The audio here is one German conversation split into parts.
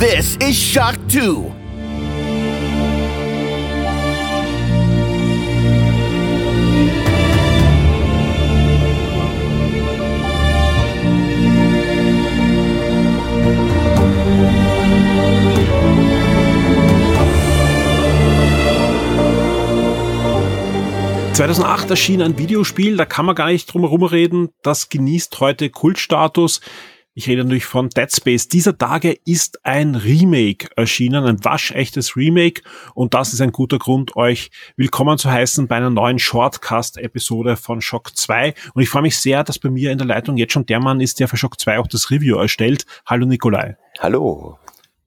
This is Shock 2. ...2008 erschien ein Videospiel, da kann man gar nicht drum herum reden, das genießt heute Kultstatus. Ich rede natürlich von Dead Space. Dieser Tage ist ein Remake erschienen, ein waschechtes Remake. Und das ist ein guter Grund, euch willkommen zu heißen bei einer neuen Shortcast-Episode von Shock 2. Und ich freue mich sehr, dass bei mir in der Leitung jetzt schon der Mann ist, der für Shock 2 auch das Review erstellt. Hallo Nikolai. Hallo.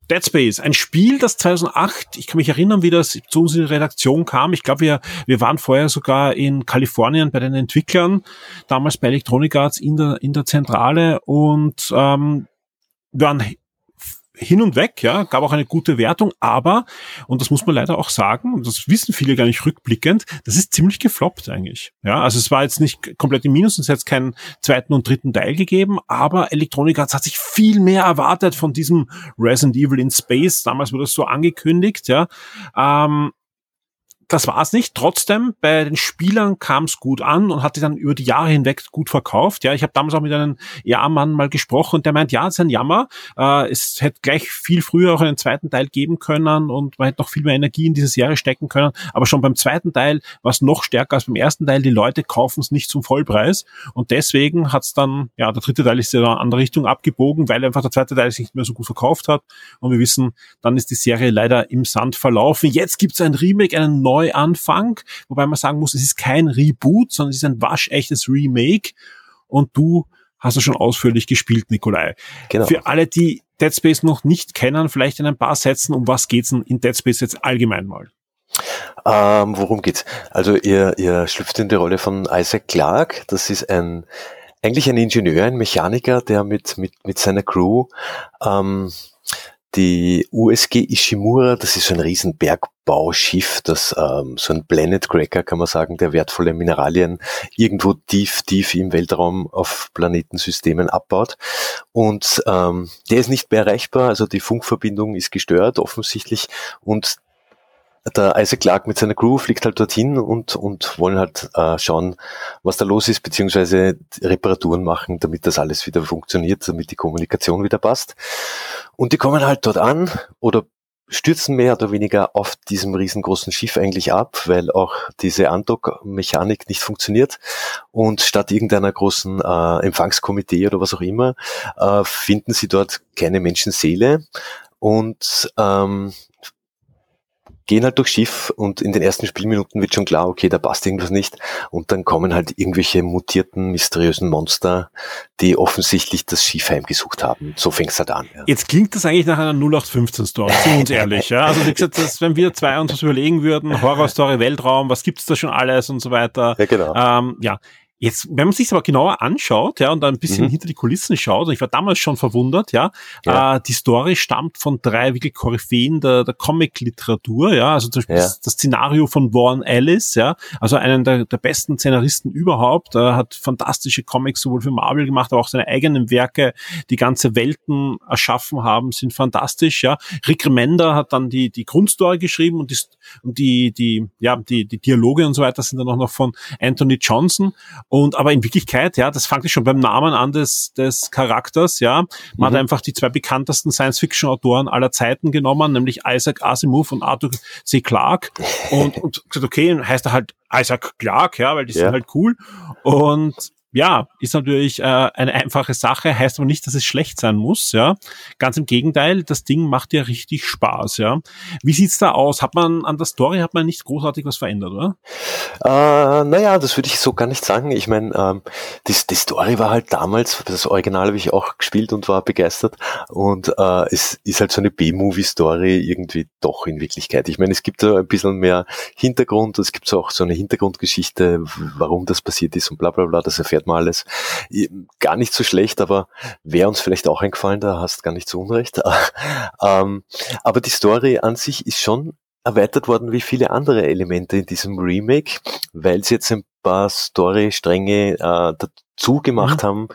Dead Space, ein Spiel, das 2008, ich kann mich erinnern, wie das zu uns in die Redaktion kam. Ich glaube, wir, wir waren vorher sogar in Kalifornien bei den Entwicklern, damals bei Electronic Arts in der, in der Zentrale und ähm, waren hin und weg, ja, gab auch eine gute Wertung, aber, und das muss man leider auch sagen, und das wissen viele gar nicht rückblickend, das ist ziemlich gefloppt eigentlich. Ja, also es war jetzt nicht komplett im Minus, es hat keinen zweiten und dritten Teil gegeben, aber Electronic Arts hat sich viel mehr erwartet von diesem Resident Evil in Space. Damals wurde das so angekündigt, ja. Ähm, das war es nicht. Trotzdem, bei den Spielern kam es gut an und hat sich dann über die Jahre hinweg gut verkauft. Ja, ich habe damals auch mit einem Ja-Mann mal gesprochen und der meint, ja, es ist ein Jammer. Äh, es hätte gleich viel früher auch einen zweiten Teil geben können und man hätte noch viel mehr Energie in diese Serie stecken können. Aber schon beim zweiten Teil war es noch stärker als beim ersten Teil. Die Leute kaufen es nicht zum Vollpreis und deswegen hat es dann, ja, der dritte Teil ist in eine andere Richtung abgebogen, weil einfach der zweite Teil sich nicht mehr so gut verkauft hat. Und wir wissen, dann ist die Serie leider im Sand verlaufen. Jetzt gibt es ein Remake, einen neuen Neuanfang, wobei man sagen muss, es ist kein Reboot, sondern es ist ein waschechtes Remake und du hast es schon ausführlich gespielt, Nikolai. Genau. Für alle, die Dead Space noch nicht kennen, vielleicht in ein paar Sätzen, um was geht's in Dead Space jetzt allgemein mal? Ähm, worum geht's? Also ihr, ihr schlüpft in die Rolle von Isaac Clarke. Das ist ein eigentlich ein Ingenieur, ein Mechaniker, der mit mit mit seiner Crew ähm, die USG Ishimura, das ist so ein riesen Bergbauschiff, das ähm, so ein Planet Cracker, kann man sagen, der wertvolle Mineralien irgendwo tief, tief im Weltraum auf Planetensystemen abbaut. Und ähm, der ist nicht mehr erreichbar, also die Funkverbindung ist gestört offensichtlich und der Isaac Clarke mit seiner Crew fliegt halt dorthin und, und wollen halt äh, schauen, was da los ist, beziehungsweise Reparaturen machen, damit das alles wieder funktioniert, damit die Kommunikation wieder passt. Und die kommen halt dort an oder stürzen mehr oder weniger auf diesem riesengroßen Schiff eigentlich ab, weil auch diese Andock-Mechanik nicht funktioniert. Und statt irgendeiner großen äh, Empfangskomitee oder was auch immer, äh, finden sie dort keine Menschenseele. Und ähm, gehen halt durchs Schiff und in den ersten Spielminuten wird schon klar, okay, da passt irgendwas nicht. Und dann kommen halt irgendwelche mutierten, mysteriösen Monster, die offensichtlich das Schiff heimgesucht haben. So fängt's halt an. Ja. Jetzt klingt das eigentlich nach einer 0815-Story, sind uns ehrlich. Ja? Also wie gesagt, das, wenn wir zwei uns das überlegen würden, Horrorstory, Weltraum, was gibt's da schon alles und so weiter. Ja, genau. Ähm, ja, Jetzt, wenn man sich aber genauer anschaut, ja, und da ein bisschen mhm. hinter die Kulissen schaut, und ich war damals schon verwundert, ja, ja. Äh, die Story stammt von drei wirklich Koryphäen der, der Comic-Literatur, ja, also zum Beispiel ja. das, das, Szenario von Warren Ellis, ja, also einen der, der besten Szenaristen überhaupt, äh, hat fantastische Comics sowohl für Marvel gemacht, aber auch seine eigenen Werke, die ganze Welten erschaffen haben, sind fantastisch, ja. Rick Remender hat dann die, die Grundstory geschrieben und die, und die, die, ja, die, die Dialoge und so weiter sind dann auch noch von Anthony Johnson und aber in Wirklichkeit, ja, das fängt schon beim Namen an des, des Charakters, ja. Man mhm. hat einfach die zwei bekanntesten Science-Fiction-Autoren aller Zeiten genommen, nämlich Isaac Asimov und Arthur C. Clarke. Und, und gesagt, okay, heißt er halt Isaac Clarke, ja, weil die ja. sind halt cool. Und ja, ist natürlich äh, eine einfache Sache, heißt aber nicht, dass es schlecht sein muss, ja. Ganz im Gegenteil, das Ding macht ja richtig Spaß, ja. Wie sieht's da aus? Hat man an der Story hat man nicht großartig was verändert, oder? Äh, naja, das würde ich so gar nicht sagen. Ich meine, ähm, die, die Story war halt damals, das Original habe ich auch gespielt und war begeistert. Und äh, es ist halt so eine B-Movie-Story irgendwie doch in Wirklichkeit. Ich meine, es gibt da ein bisschen mehr Hintergrund, es gibt auch so eine Hintergrundgeschichte, warum das passiert ist und bla bla bla, das erfährt erfährt man alles. Gar nicht so schlecht, aber wäre uns vielleicht auch eingefallen, da hast gar nicht so unrecht. ähm, aber die Story an sich ist schon erweitert worden wie viele andere Elemente in diesem Remake, weil es jetzt ein paar Story-Stränge äh, dazu gemacht mhm. haben,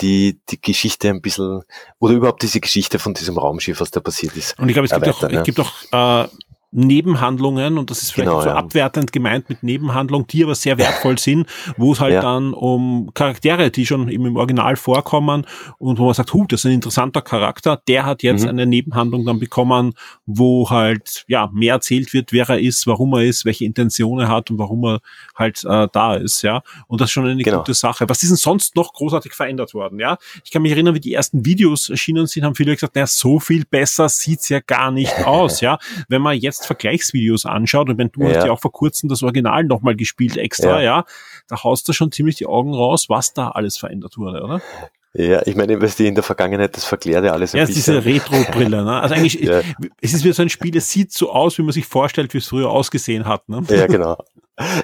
die die Geschichte ein bisschen oder überhaupt diese Geschichte von diesem Raumschiff, was da passiert ist. Und ich glaube, es gibt auch, ja. es gibt auch äh, Nebenhandlungen, und das ist vielleicht genau, so ja. abwertend gemeint mit Nebenhandlungen, die aber sehr wertvoll sind, wo es halt ja. dann um Charaktere, die schon im Original vorkommen und wo man sagt, hu, das ist ein interessanter Charakter, der hat jetzt mhm. eine Nebenhandlung dann bekommen, wo halt ja mehr erzählt wird, wer er ist, warum er ist, welche Intentionen er hat und warum er halt äh, da ist, ja. Und das ist schon eine genau. gute Sache. Was ist denn sonst noch großartig verändert worden, ja? Ich kann mich erinnern, wie die ersten Videos erschienen sind, haben viele gesagt, naja, so viel besser sieht's ja gar nicht aus, ja. Wenn man jetzt Vergleichsvideos anschaut, und wenn du ja. hast ja auch vor kurzem das Original nochmal gespielt extra, ja. ja, da haust du schon ziemlich die Augen raus, was da alles verändert wurde, oder? Ja, ich meine, was die in der Vergangenheit, das verklärt ja alles ein ja, bisschen. Ja, diese Retro-Brille, ne? Also eigentlich, ja. es ist wie so ein Spiel, es sieht so aus, wie man sich vorstellt, wie es früher ausgesehen hat, ne? Ja, genau.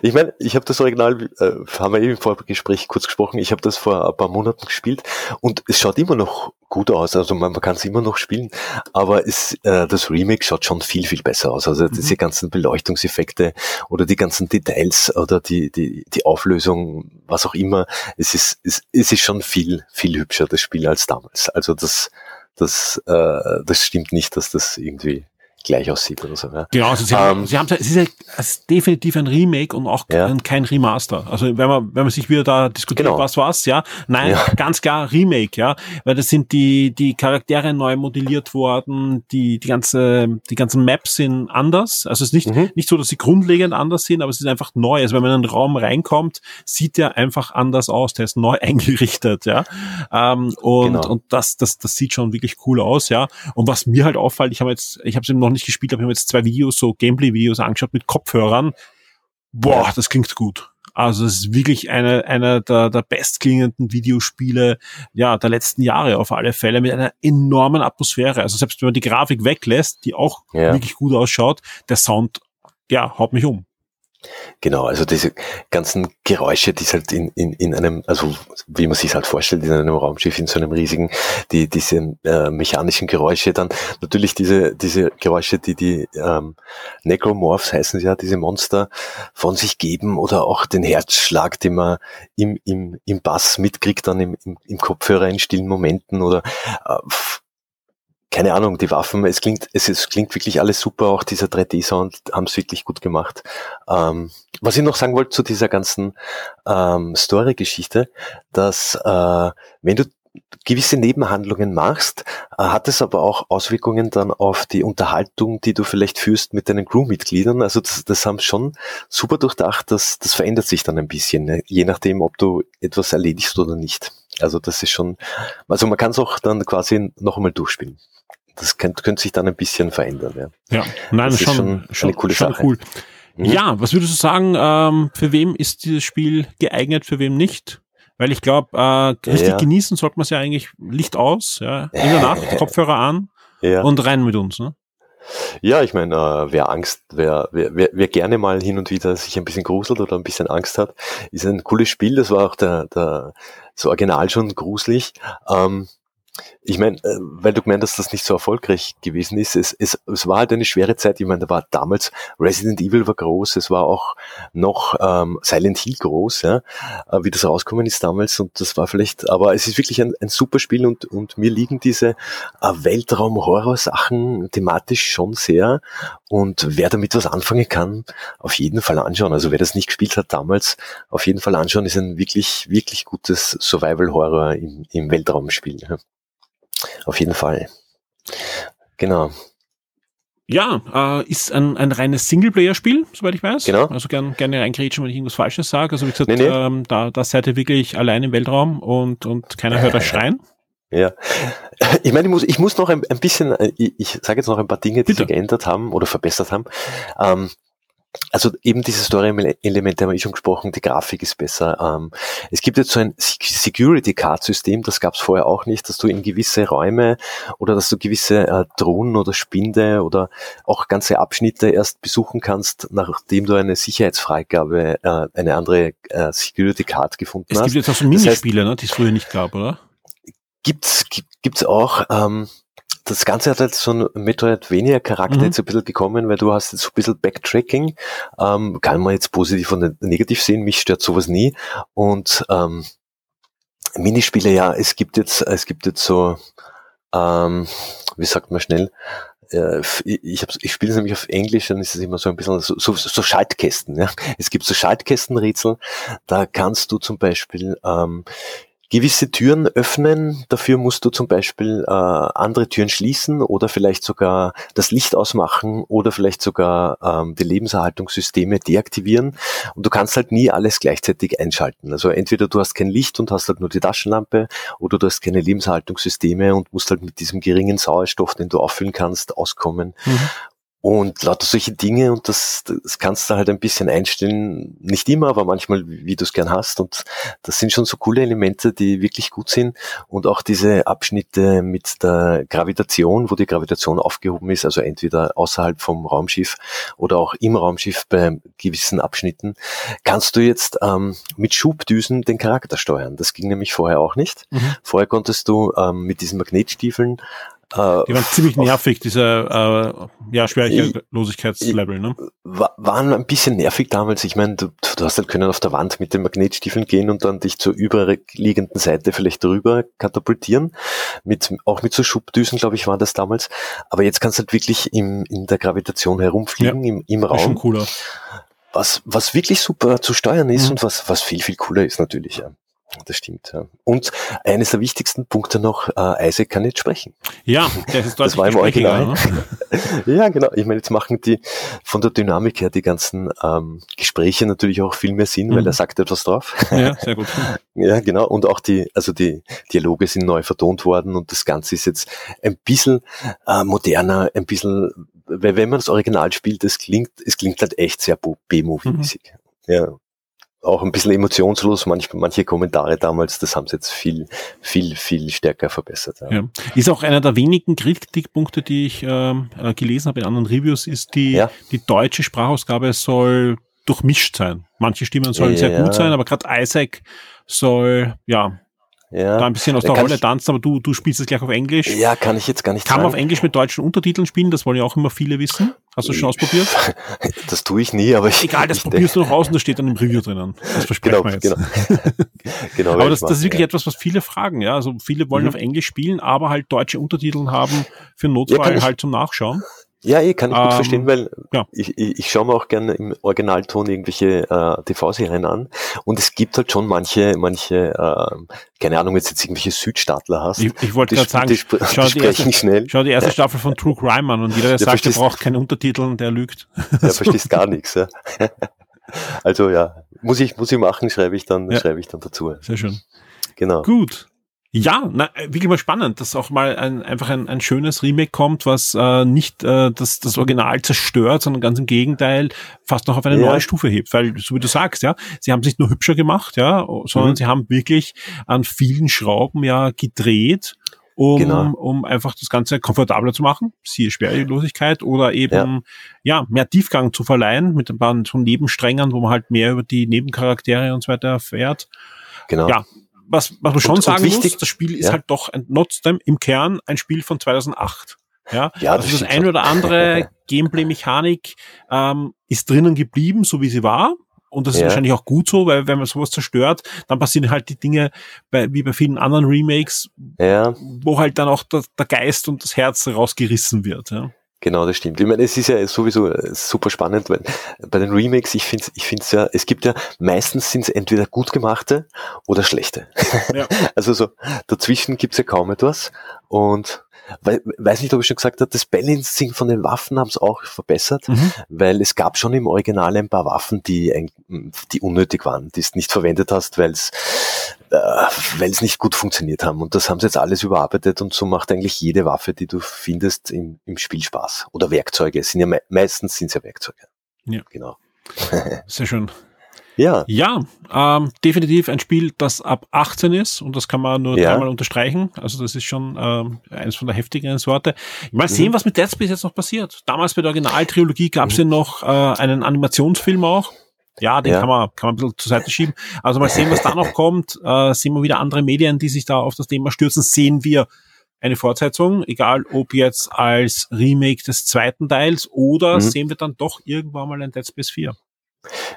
Ich meine, ich habe das Original, äh, haben wir eben im Vorgespräch kurz gesprochen, ich habe das vor ein paar Monaten gespielt und es schaut immer noch gut aus, also man, man kann es immer noch spielen, aber es, äh, das Remake schaut schon viel, viel besser aus. Also mhm. diese ganzen Beleuchtungseffekte oder die ganzen Details oder die, die, die Auflösung, was auch immer, es ist, es, es ist schon viel, viel hübscher, das Spiel, als damals. Also das, das, äh, das stimmt nicht, dass das irgendwie gleich aussieht oder so. Ja. Genau, also sie, haben, ähm, sie haben es ist, ja, es ist definitiv ein Remake und auch ja. kein Remaster. Also wenn man wenn man sich wieder da diskutiert, genau. was was, ja, nein, ja. ganz klar Remake, ja, weil das sind die die Charaktere neu modelliert worden, die die ganze die ganzen Maps sind anders. Also es ist nicht mhm. nicht so, dass sie grundlegend anders sind, aber es ist einfach neu. Also wenn man in einen Raum reinkommt, sieht der einfach anders aus. Der ist neu eingerichtet, ja, ähm, und genau. und das das das sieht schon wirklich cool aus, ja. Und was mir halt auffällt, ich habe jetzt ich habe es eben noch nicht gespielt habe, ich habe jetzt zwei Videos, so Gameplay-Videos angeschaut mit Kopfhörern. Boah, das klingt gut. Also es ist wirklich eine, einer der, der bestklingenden Videospiele ja, der letzten Jahre auf alle Fälle mit einer enormen Atmosphäre. Also selbst wenn man die Grafik weglässt, die auch ja. wirklich gut ausschaut, der Sound, ja, haut mich um. Genau, also diese ganzen Geräusche, die es halt in, in, in einem, also wie man sich halt vorstellt, in einem Raumschiff, in so einem riesigen, die, diese äh, mechanischen Geräusche, dann natürlich diese, diese Geräusche, die die ähm, Necromorphs heißen ja, diese Monster von sich geben oder auch den Herzschlag, den man im, im, im Bass mitkriegt, dann im, im, Kopfhörer in stillen Momenten oder äh, keine Ahnung, die Waffen, es klingt, es, es klingt wirklich alles super, auch dieser 3D-Sound haben es wirklich gut gemacht. Ähm, was ich noch sagen wollte zu dieser ganzen ähm, Story-Geschichte, dass äh, wenn du gewisse Nebenhandlungen machst, äh, hat es aber auch Auswirkungen dann auf die Unterhaltung, die du vielleicht führst mit deinen Crewmitgliedern. Also das, das haben schon super durchdacht, das, das verändert sich dann ein bisschen, ne? je nachdem, ob du etwas erledigst oder nicht. Also das ist schon, also man kann es auch dann quasi noch einmal durchspielen das könnte, könnte sich dann ein bisschen verändern. Ja, ja nein, das schon, ist schon, schon eine coole schon Sache. cool. Mhm. Ja, was würdest du sagen, ähm, für wem ist dieses Spiel geeignet, für wem nicht? Weil ich glaube, äh, richtig ja. genießen sollte man es ja eigentlich Licht aus, ja, in der Nacht, Kopfhörer an ja. und rein mit uns, ne? Ja, ich meine, äh, wer Angst, wer, wer, wer, wer gerne mal hin und wieder sich ein bisschen gruselt oder ein bisschen Angst hat, ist ein cooles Spiel. Das war auch der, der so original schon gruselig. Ähm, ich meine, äh, weil du gemeint hast, dass das nicht so erfolgreich gewesen ist, es, es, es war halt eine schwere Zeit. Ich meine, da war damals Resident Evil war groß, es war auch noch ähm, Silent Hill groß, ja, äh, wie das rausgekommen ist damals und das war vielleicht, aber es ist wirklich ein, ein super Spiel und, und mir liegen diese äh, Weltraum-Horror-Sachen thematisch schon sehr und wer damit was anfangen kann, auf jeden Fall anschauen. Also wer das nicht gespielt hat damals, auf jeden Fall anschauen, ist ein wirklich, wirklich gutes Survival-Horror im, im Weltraumspiel. Auf jeden Fall. Genau. Ja, äh, ist ein, ein reines Singleplayer-Spiel, soweit ich weiß. Genau. Also gern, gerne reingrätschen, wenn ich irgendwas Falsches sage. Also wie gesagt, nee, nee. Ähm, da, da seid ihr wirklich allein im Weltraum und, und keiner hört euch schreien. Ja, ich meine, ich muss, ich muss noch ein, ein bisschen, äh, ich, ich sage jetzt noch ein paar Dinge, die Bitte. sich geändert haben oder verbessert haben. Ähm, also eben diese Story-Elemente haben wir eh schon gesprochen, die Grafik ist besser. Ähm, es gibt jetzt so ein Security-Card-System, das gab es vorher auch nicht, dass du in gewisse Räume oder dass du gewisse äh, Drohnen oder Spinde oder auch ganze Abschnitte erst besuchen kannst, nachdem du eine Sicherheitsfreigabe, äh, eine andere äh, Security-Card gefunden hast. Es gibt jetzt auch so Minispiele, das heißt, ne, die es früher nicht gab, oder? Gibt's, gibt's auch. Ähm, das Ganze hat halt so einen Metroidvania-Charakter mhm. jetzt ein bisschen bekommen, weil du hast jetzt so ein bisschen Backtracking. Ähm, kann man jetzt positiv und negativ sehen, mich stört sowas nie. Und ähm, Minispiele, ja, es gibt jetzt, es gibt jetzt so, ähm, wie sagt man schnell, äh, ich, hab, ich spiele es nämlich auf Englisch, dann ist es immer so ein bisschen so, so, so Schaltkästen. Ja? Es gibt so Schaltkästenrätsel, da kannst du zum Beispiel ähm, gewisse Türen öffnen. Dafür musst du zum Beispiel äh, andere Türen schließen oder vielleicht sogar das Licht ausmachen oder vielleicht sogar ähm, die Lebenserhaltungssysteme deaktivieren. Und du kannst halt nie alles gleichzeitig einschalten. Also entweder du hast kein Licht und hast halt nur die Taschenlampe oder du hast keine Lebenserhaltungssysteme und musst halt mit diesem geringen Sauerstoff, den du auffüllen kannst, auskommen. Mhm. Und lauter solche Dinge und das, das kannst du halt ein bisschen einstellen. Nicht immer, aber manchmal, wie du es gern hast. Und das sind schon so coole Elemente, die wirklich gut sind. Und auch diese Abschnitte mit der Gravitation, wo die Gravitation aufgehoben ist, also entweder außerhalb vom Raumschiff oder auch im Raumschiff bei gewissen Abschnitten, kannst du jetzt ähm, mit Schubdüsen den Charakter steuern. Das ging nämlich vorher auch nicht. Mhm. Vorher konntest du ähm, mit diesen Magnetstiefeln die waren ziemlich nervig, diese äh, ja, Schwierigkeitslosigkeitslevel, ne? Waren ein bisschen nervig damals. Ich meine, du, du hast halt können auf der Wand mit den Magnetstiefeln gehen und dann dich zur überliegenden Seite vielleicht drüber katapultieren. Mit, auch mit so Schubdüsen, glaube ich, war das damals. Aber jetzt kannst du halt wirklich im, in der Gravitation herumfliegen, ja, im, im Raum. Schon cooler. Was, was wirklich super zu steuern ist mhm. und was, was viel, viel cooler ist natürlich, ja. Das stimmt. Ja. Und eines der wichtigsten Punkte noch, äh, Isaac kann nicht sprechen. Ja, das ist das war im Original. Ne? ja, genau. Ich meine, jetzt machen die von der Dynamik her die ganzen ähm, Gespräche natürlich auch viel mehr Sinn, mhm. weil er sagt etwas drauf. Ja, sehr gut. ja, genau. Und auch die, also die Dialoge sind neu vertont worden und das Ganze ist jetzt ein bisschen äh, moderner, ein bisschen, weil wenn man das Original spielt, es klingt, es klingt halt echt sehr B-Movie-mäßig. Mhm. Ja, auch ein bisschen emotionslos, manch, manche Kommentare damals, das haben sie jetzt viel, viel, viel stärker verbessert. Ja. ja. Ist auch einer der wenigen Kritikpunkte, die ich ähm, äh, gelesen habe in anderen Reviews, ist die, ja. die deutsche Sprachausgabe soll durchmischt sein. Manche Stimmen sollen ja, sehr gut sein, aber gerade Isaac soll, ja, ja. da ein bisschen aus der Rolle tanzen, aber du, du spielst es gleich auf Englisch. Ja, kann ich jetzt gar nicht Kann sagen. man auf Englisch mit deutschen Untertiteln spielen? Das wollen ja auch immer viele wissen. Hast du schon ausprobiert? Das tue ich nie, aber ich. Egal, das probierst du noch aus und das steht dann im Review drinnen. Das versprechen genau, wir jetzt. Genau. genau aber das, das ist wirklich ja. etwas, was viele fragen, ja. Also viele wollen mhm. auf Englisch spielen, aber halt deutsche Untertitel haben für Notfall ja, halt zum Nachschauen. Ja, ich kann ich gut ähm, verstehen, weil ja. ich, ich, ich schaue mir auch gerne im Originalton irgendwelche äh, TV-Serien an und es gibt halt schon manche, manche, äh, keine Ahnung, jetzt jetzt irgendwelche Südstaatler hast. Ich, ich wollte gerade sagen, die, sp schau, die, die erste, schnell. schau die erste Staffel von True Crime an und jeder, der ja, sagt, er braucht keinen Untertitel, der lügt. Ja, verstehst gar nichts. Ja. Also ja, muss ich, muss ich machen, schreibe ich dann, ja. schreibe ich dann dazu. Sehr schön. Genau. Gut. Ja, na, wirklich mal spannend, dass auch mal ein, einfach ein, ein schönes Remake kommt, was äh, nicht äh, das, das Original zerstört, sondern ganz im Gegenteil fast noch auf eine ja. neue Stufe hebt. Weil, so wie du sagst, ja, sie haben sich nur hübscher gemacht, ja, sondern mhm. sie haben wirklich an vielen Schrauben ja gedreht, um, genau. um einfach das Ganze komfortabler zu machen, siehe Schwerelosigkeit oder eben ja. ja mehr Tiefgang zu verleihen mit ein paar so Nebensträngen, wo man halt mehr über die Nebencharaktere und so weiter erfährt. Genau. Ja, was, was man schon und, sagen und wichtig, muss, das Spiel ist ja. halt doch ein, trotzdem im Kern ein Spiel von 2008. Ja, ja also das, das ein oder andere Gameplay-Mechanik ähm, ist drinnen geblieben, so wie sie war. Und das ist ja. wahrscheinlich auch gut so, weil wenn man sowas zerstört, dann passieren halt die Dinge bei, wie bei vielen anderen Remakes, ja. wo halt dann auch der, der Geist und das Herz rausgerissen wird. Ja. Genau, das stimmt. Ich meine, es ist ja sowieso äh, super spannend, weil bei den Remakes, ich finde ich finde ja, es gibt ja, meistens sind es entweder gut gemachte oder schlechte. Ja. Also so, dazwischen gibt's ja kaum etwas. Und weil, weiß nicht, ob ich schon gesagt habe, das Balancing von den Waffen haben es auch verbessert, mhm. weil es gab schon im Original ein paar Waffen, die, die unnötig waren, die du nicht verwendet hast, weil es äh, weil es nicht gut funktioniert haben. Und das haben sie jetzt alles überarbeitet und so macht eigentlich jede Waffe, die du findest, im, im Spiel Spaß. Oder Werkzeuge. Es sind ja me meistens sind es ja Werkzeuge. Ja. Genau. Sehr schön. Ja. Ja, ähm, definitiv ein Spiel, das ab 18 ist und das kann man nur ja. dreimal unterstreichen. Also das ist schon ähm, eines von der heftigeren Sorte. Mal mhm. sehen, was mit Dead Space jetzt noch passiert. Damals bei der Originaltrilogie gab es mhm. ja noch äh, einen Animationsfilm auch. Ja, den ja. kann man kann man ein bisschen zur Seite schieben. Also mal sehen, was da noch kommt. Äh, sehen wir wieder andere Medien, die sich da auf das Thema stürzen. Sehen wir eine Fortsetzung, egal ob jetzt als Remake des zweiten Teils oder mhm. sehen wir dann doch irgendwann mal ein Dead Space 4.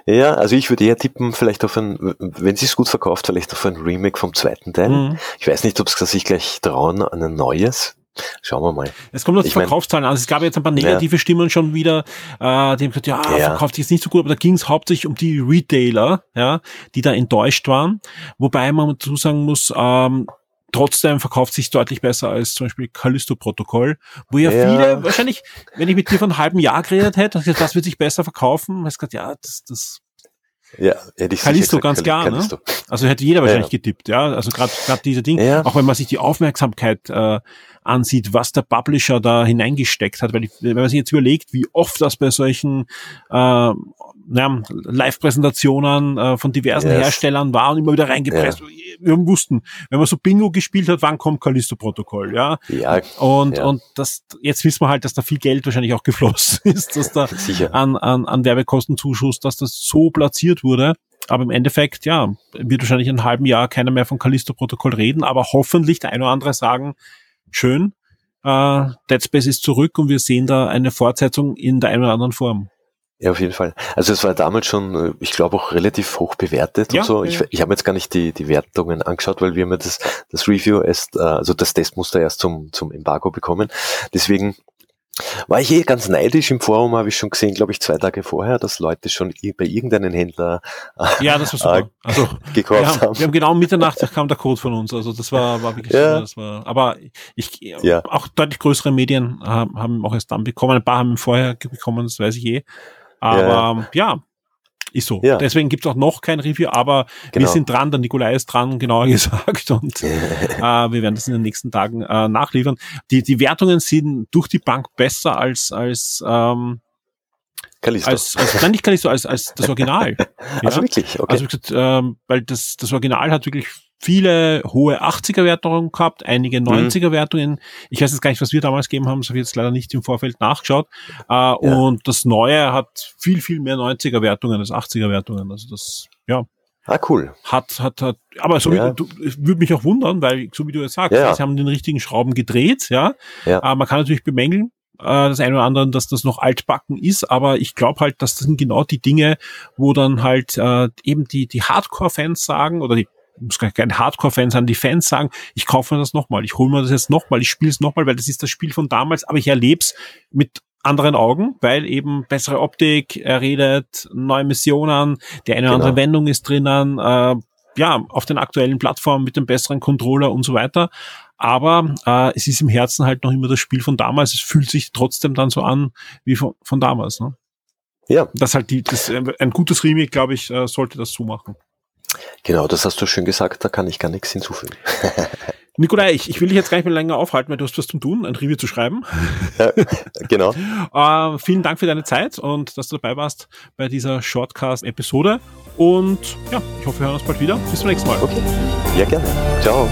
Ja, also ich würde eher tippen, vielleicht auf ein, wenn sie es gut verkauft, vielleicht auf ein Remake vom zweiten Teil. Mhm. Ich weiß nicht, ob es sich gleich trauen an ein neues. Schauen wir mal. Es kommt auf die Verkaufszahlen an. Also es gab jetzt ein paar negative ja. Stimmen schon wieder, äh, die haben gesagt, ja, ja. verkauft sich jetzt nicht so gut, aber da ging es hauptsächlich um die Retailer, ja, die da enttäuscht waren. Wobei man dazu sagen muss, ähm, trotzdem verkauft sich deutlich besser als zum Beispiel Callisto-Protokoll, wo ja, ja, viele wahrscheinlich, wenn ich mit dir von einem halben Jahr geredet hätte, das wird sich besser verkaufen, hast gesagt, ja, das, das ja, hätte ich Callisto gesagt, ganz klar, ne? Also hätte jeder wahrscheinlich ja. getippt, ja. Also gerade gerade diese Dinge, ja. auch wenn man sich die Aufmerksamkeit äh, ansieht, was der Publisher da hineingesteckt hat, weil ich, wenn man sich jetzt überlegt, wie oft das bei solchen äh, naja, Live-Präsentationen äh, von diversen yes. Herstellern war und immer wieder reingepresst. Ja. Wir wussten, wenn man so Bingo gespielt hat, wann kommt Callisto-Protokoll, ja? ja. Und, ja. und das, jetzt wissen wir halt, dass da viel Geld wahrscheinlich auch geflossen ist, dass da an, an, an Werbekostenzuschuss, dass das so platziert wurde. Aber im Endeffekt, ja, wird wahrscheinlich in einem halben Jahr keiner mehr von Callisto-Protokoll reden, aber hoffentlich der eine oder andere sagen, schön, äh, Dead Space ist zurück und wir sehen da eine Fortsetzung in der einen oder anderen Form. Ja, auf jeden Fall. Also es war damals schon, äh, ich glaube auch relativ hoch bewertet ja, und so. Ich, ja. ich habe jetzt gar nicht die, die Wertungen angeschaut, weil wir haben ja das, das Review erst, äh, also das Testmuster erst zum, zum Embargo bekommen. Deswegen war ich eh ganz neidisch im Forum, habe ich schon gesehen, glaube ich, zwei Tage vorher, dass Leute schon bei irgendeinem Händler äh, ja, das war super. Also, gekauft wir haben, haben. Wir haben genau Mitternacht kam der Code von uns. Also das war, war wirklich ja. das war, aber ich ja. auch deutlich größere Medien haben, haben auch erst dann bekommen. Ein paar haben vorher bekommen, das weiß ich eh. Aber ja, ja ist so. Ja. Deswegen gibt's auch noch kein Review, aber genau. wir sind dran, der Nikolai ist dran, genauer gesagt. Und äh, wir werden das in den nächsten Tagen äh, nachliefern. Die, die Wertungen sind durch die Bank besser als, als ähm, Callisto. Als, als, nein, nicht Callisto, als, als das Original. ja? Also wirklich? Okay. Also wie gesagt, ähm, weil das, das Original hat wirklich viele hohe 80er-Wertungen gehabt, einige 90er-Wertungen. Mhm. Ich weiß jetzt gar nicht, was wir damals gegeben haben, das habe ich jetzt leider nicht im Vorfeld nachgeschaut. Äh, ja. Und das Neue hat viel, viel mehr 90er-Wertungen als 80er-Wertungen. Also das, ja. Ah, cool. Hat, hat, hat, aber so ja. wie, du, würde mich auch wundern, weil, so wie du jetzt sagst, ja. sie haben den richtigen Schrauben gedreht, ja. ja. Äh, man kann natürlich bemängeln, äh, das eine oder andere, dass das noch altbacken ist, aber ich glaube halt, dass das sind genau die Dinge, wo dann halt äh, eben die, die Hardcore-Fans sagen, oder die muss kein Hardcore-Fan sein, die Fans sagen, ich kaufe mir das nochmal, ich hole mir das jetzt nochmal, ich spiele es nochmal, weil das ist das Spiel von damals, aber ich erlebe es mit anderen Augen, weil eben bessere Optik, er redet, neue Missionen, die eine oder genau. andere Wendung ist drinnen, äh, ja, auf den aktuellen Plattformen mit dem besseren Controller und so weiter. Aber äh, es ist im Herzen halt noch immer das Spiel von damals. Es fühlt sich trotzdem dann so an wie von, von damals. Ne? Ja. Das halt die, das, ein gutes Remake, glaube ich, äh, sollte das so machen. Genau, das hast du schön gesagt, da kann ich gar nichts hinzufügen. Nikolai, ich, ich will dich jetzt gar nicht mehr länger aufhalten, weil du hast was zum tun, ein Review zu schreiben. Ja, genau. äh, vielen Dank für deine Zeit und dass du dabei warst bei dieser Shortcast-Episode. Und ja, ich hoffe, wir hören uns bald wieder. Bis zum nächsten Mal. Okay. Ja, gerne. Ciao.